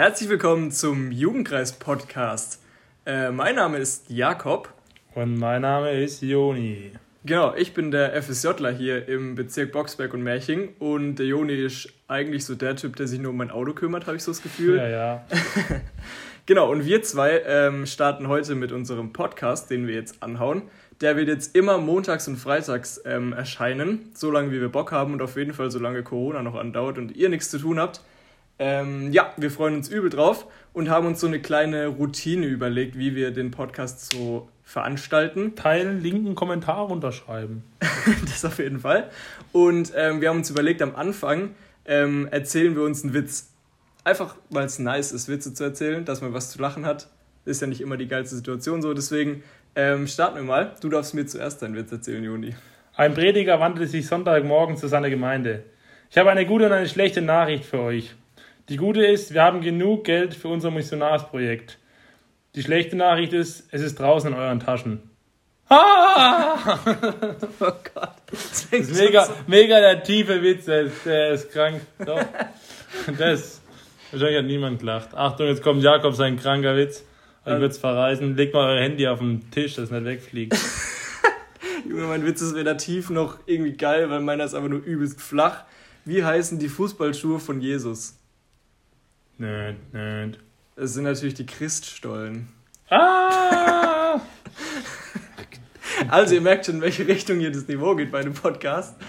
Herzlich willkommen zum Jugendkreis-Podcast. Äh, mein Name ist Jakob. Und mein Name ist Joni. Genau, ich bin der FSJler hier im Bezirk Boxberg und Märching und der Joni ist eigentlich so der Typ, der sich nur um mein Auto kümmert, habe ich so das Gefühl. Ja, ja. genau, und wir zwei ähm, starten heute mit unserem Podcast, den wir jetzt anhauen. Der wird jetzt immer montags und freitags ähm, erscheinen, solange wie wir Bock haben und auf jeden Fall solange Corona noch andauert und ihr nichts zu tun habt. Ähm, ja, wir freuen uns übel drauf und haben uns so eine kleine Routine überlegt, wie wir den Podcast so veranstalten. Teilen, linken Kommentar unterschreiben. das auf jeden Fall. Und ähm, wir haben uns überlegt, am Anfang ähm, erzählen wir uns einen Witz. Einfach, weil es nice ist, Witze zu erzählen, dass man was zu lachen hat. Ist ja nicht immer die geilste Situation so. Deswegen ähm, starten wir mal. Du darfst mir zuerst deinen Witz erzählen, Juni. Ein Prediger wandte sich Sonntagmorgen zu seiner Gemeinde. Ich habe eine gute und eine schlechte Nachricht für euch. Die gute ist, wir haben genug Geld für unser Missionarsprojekt. Die schlechte Nachricht ist, es ist draußen in euren Taschen. Ah! oh Gott. Das, das ist mega, so. mega der tiefe Witz, der ist, der ist krank. Doch. Das, wahrscheinlich hat niemand gelacht. Achtung, jetzt kommt Jakob, sein kranker Witz. Ich würde es verreisen. Legt mal euer Handy auf den Tisch, dass es nicht wegfliegt. Junge, mein Witz ist weder tief noch irgendwie geil, weil meiner ist einfach nur übelst flach. Wie heißen die Fußballschuhe von Jesus? Nerd, nerd. Es sind natürlich die Christstollen. Ah! also, ihr merkt schon, in welche Richtung hier das Niveau geht bei dem Podcast.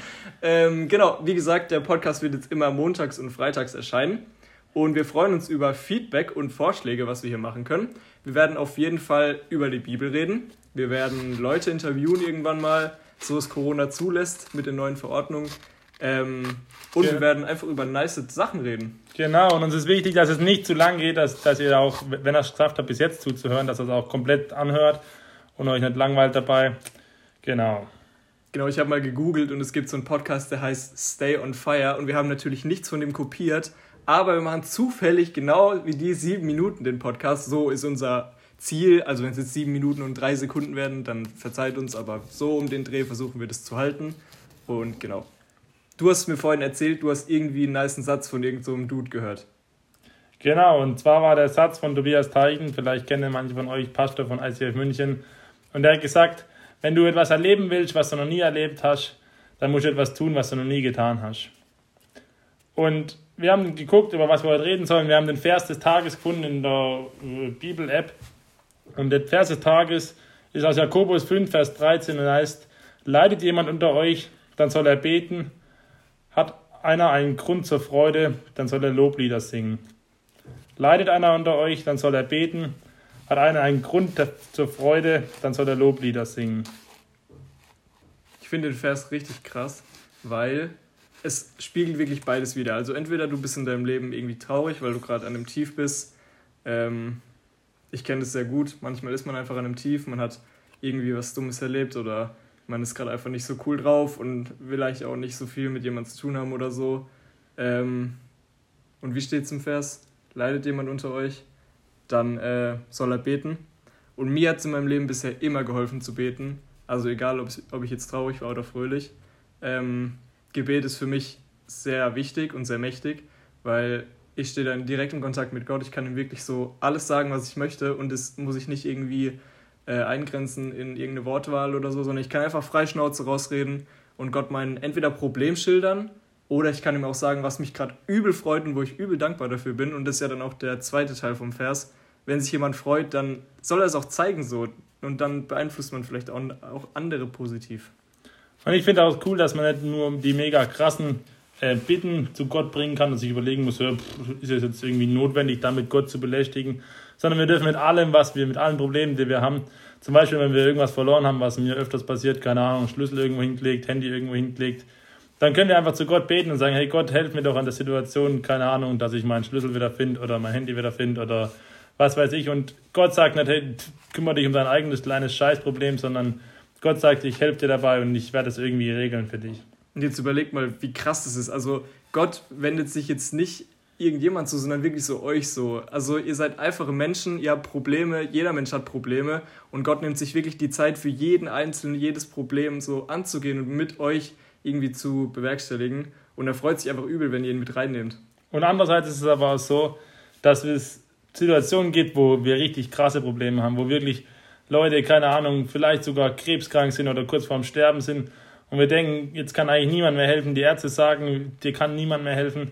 Ähm, genau, wie gesagt, der Podcast wird jetzt immer montags und freitags erscheinen. Und wir freuen uns über Feedback und Vorschläge, was wir hier machen können. Wir werden auf jeden Fall über die Bibel reden. Wir werden Leute interviewen irgendwann mal, so es Corona zulässt mit den neuen Verordnungen. Ähm, und ja. wir werden einfach über nice Sachen reden. Genau, und uns ist wichtig, dass es nicht zu lang geht, dass, dass ihr auch, wenn ihr es geschafft habt, bis jetzt zuzuhören, dass ihr es auch komplett anhört und euch nicht langweilt dabei. Genau. Genau, ich habe mal gegoogelt und es gibt so einen Podcast, der heißt Stay on Fire und wir haben natürlich nichts von dem kopiert, aber wir machen zufällig genau wie die sieben Minuten den Podcast. So ist unser Ziel. Also wenn es jetzt sieben Minuten und drei Sekunden werden, dann verzeiht uns, aber so um den Dreh versuchen wir das zu halten. Und genau, Du hast mir vorhin erzählt, du hast irgendwie einen nice Satz von irgendeinem so Dude gehört. Genau, und zwar war der Satz von Tobias Teichen, vielleicht kennen manche von euch Pastor von ICF München, und er hat gesagt, wenn du etwas erleben willst, was du noch nie erlebt hast, dann musst du etwas tun, was du noch nie getan hast. Und wir haben geguckt, über was wir heute reden sollen. Wir haben den Vers des Tages gefunden in der äh, Bibel-App. Und der Vers des Tages ist aus Jakobus 5, Vers 13 und heißt, leidet jemand unter euch, dann soll er beten. Hat einer einen Grund zur Freude, dann soll er Loblieder singen. Leidet einer unter euch, dann soll er beten. Hat einer einen Grund zur Freude, dann soll er Loblieder singen. Ich finde den Vers richtig krass, weil es spiegelt wirklich beides wieder. Also entweder du bist in deinem Leben irgendwie traurig, weil du gerade an einem Tief bist. Ähm, ich kenne das sehr gut. Manchmal ist man einfach an einem Tief, man hat irgendwie was Dummes erlebt oder man ist gerade einfach nicht so cool drauf und will eigentlich auch nicht so viel mit jemandem zu tun haben oder so. Ähm, und wie steht es im Vers? Leidet jemand unter euch? Dann äh, soll er beten. Und mir hat es in meinem Leben bisher immer geholfen zu beten. Also egal, ob ich jetzt traurig war oder fröhlich. Ähm, Gebet ist für mich sehr wichtig und sehr mächtig, weil ich stehe dann direkt in Kontakt mit Gott. Ich kann ihm wirklich so alles sagen, was ich möchte und das muss ich nicht irgendwie äh, eingrenzen in irgendeine Wortwahl oder so, sondern ich kann einfach frei Schnauze rausreden und Gott mein entweder Problem schildern oder ich kann ihm auch sagen, was mich gerade übel freut und wo ich übel dankbar dafür bin. Und das ist ja dann auch der zweite Teil vom Vers. Wenn sich jemand freut, dann soll er es auch zeigen so. Und dann beeinflusst man vielleicht auch, auch andere positiv. Und ich finde auch cool, dass man nicht nur die mega krassen äh, Bitten zu Gott bringen kann und sich überlegen muss, ist es jetzt irgendwie notwendig, damit Gott zu belästigen, sondern wir dürfen mit allem, was wir, mit allen Problemen, die wir haben, zum Beispiel, wenn wir irgendwas verloren haben, was mir öfters passiert, keine Ahnung, Schlüssel irgendwo hingelegt, Handy irgendwo hingelegt, dann können wir einfach zu Gott beten und sagen, hey Gott, helf mir doch an der Situation, keine Ahnung, dass ich meinen Schlüssel wieder finde oder mein Handy wieder finde oder was weiß ich. Und Gott sagt nicht, hey, kümmere dich um dein eigenes kleines Scheißproblem, sondern Gott sagt, ich helfe dir dabei und ich werde es irgendwie regeln für dich. Und jetzt überleg mal, wie krass das ist. Also Gott wendet sich jetzt nicht irgendjemand zu, sondern wirklich so euch so. Also ihr seid einfache Menschen, ihr habt Probleme, jeder Mensch hat Probleme und Gott nimmt sich wirklich die Zeit für jeden Einzelnen, jedes Problem so anzugehen und mit euch irgendwie zu bewerkstelligen. Und er freut sich einfach übel, wenn ihr ihn mit reinnehmt. Und andererseits ist es aber auch so, dass es Situationen gibt, wo wir richtig krasse Probleme haben, wo wirklich Leute, keine Ahnung, vielleicht sogar krebskrank sind oder kurz vorm Sterben sind und wir denken, jetzt kann eigentlich niemand mehr helfen, die Ärzte sagen, dir kann niemand mehr helfen.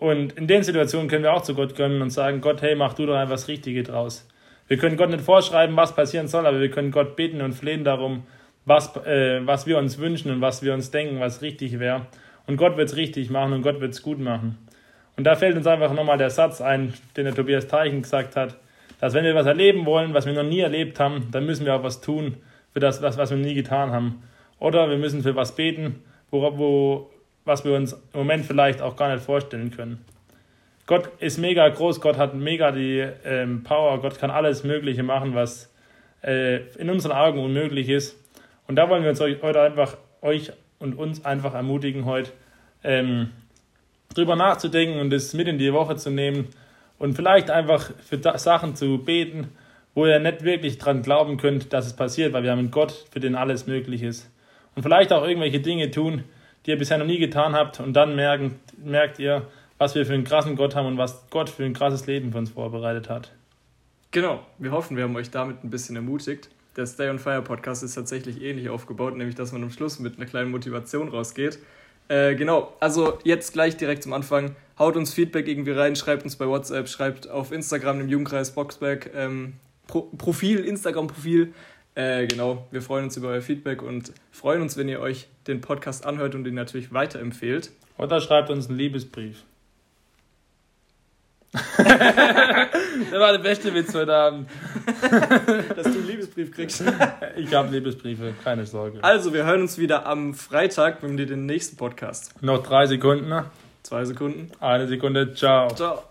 Und in den Situationen können wir auch zu Gott gönnen und sagen, Gott, hey, mach du doch einfach das Richtige draus. Wir können Gott nicht vorschreiben, was passieren soll, aber wir können Gott beten und flehen darum, was, äh, was wir uns wünschen und was wir uns denken, was richtig wäre. Und Gott wird es richtig machen und Gott wird es gut machen. Und da fällt uns einfach nochmal der Satz ein, den der Tobias Teichen gesagt hat, dass wenn wir was erleben wollen, was wir noch nie erlebt haben, dann müssen wir auch was tun für das, was, was wir nie getan haben. Oder wir müssen für was beten, wo, wo, was wir uns im Moment vielleicht auch gar nicht vorstellen können. Gott ist mega groß, Gott hat mega die ähm, Power, Gott kann alles Mögliche machen, was äh, in unseren Augen unmöglich ist. Und da wollen wir uns heute einfach euch und uns einfach ermutigen, heute ähm, drüber nachzudenken und es mit in die Woche zu nehmen und vielleicht einfach für Sachen zu beten, wo ihr nicht wirklich dran glauben könnt, dass es passiert, weil wir haben einen Gott, für den alles möglich ist. Und vielleicht auch irgendwelche Dinge tun, die ihr bisher noch nie getan habt und dann merken, merkt ihr, was wir für einen krassen Gott haben und was Gott für ein krasses Leben für uns vorbereitet hat. Genau, wir hoffen, wir haben euch damit ein bisschen ermutigt. Der Stay on Fire Podcast ist tatsächlich ähnlich aufgebaut, nämlich dass man am Schluss mit einer kleinen Motivation rausgeht. Äh, genau, also jetzt gleich direkt zum Anfang. Haut uns Feedback irgendwie rein, schreibt uns bei WhatsApp, schreibt auf Instagram im Jugendkreis Boxback ähm, Pro Profil, Instagram-Profil. Äh, genau, wir freuen uns über euer Feedback und freuen uns, wenn ihr euch den Podcast anhört und ihn natürlich weiterempfehlt. Oder schreibt uns einen Liebesbrief. das war der beste Witz heute Abend. Dass du einen Liebesbrief kriegst. Ich habe Liebesbriefe, keine Sorge. Also, wir hören uns wieder am Freitag mit den nächsten Podcast. Noch drei Sekunden. Zwei Sekunden. Eine Sekunde. Ciao. Ciao.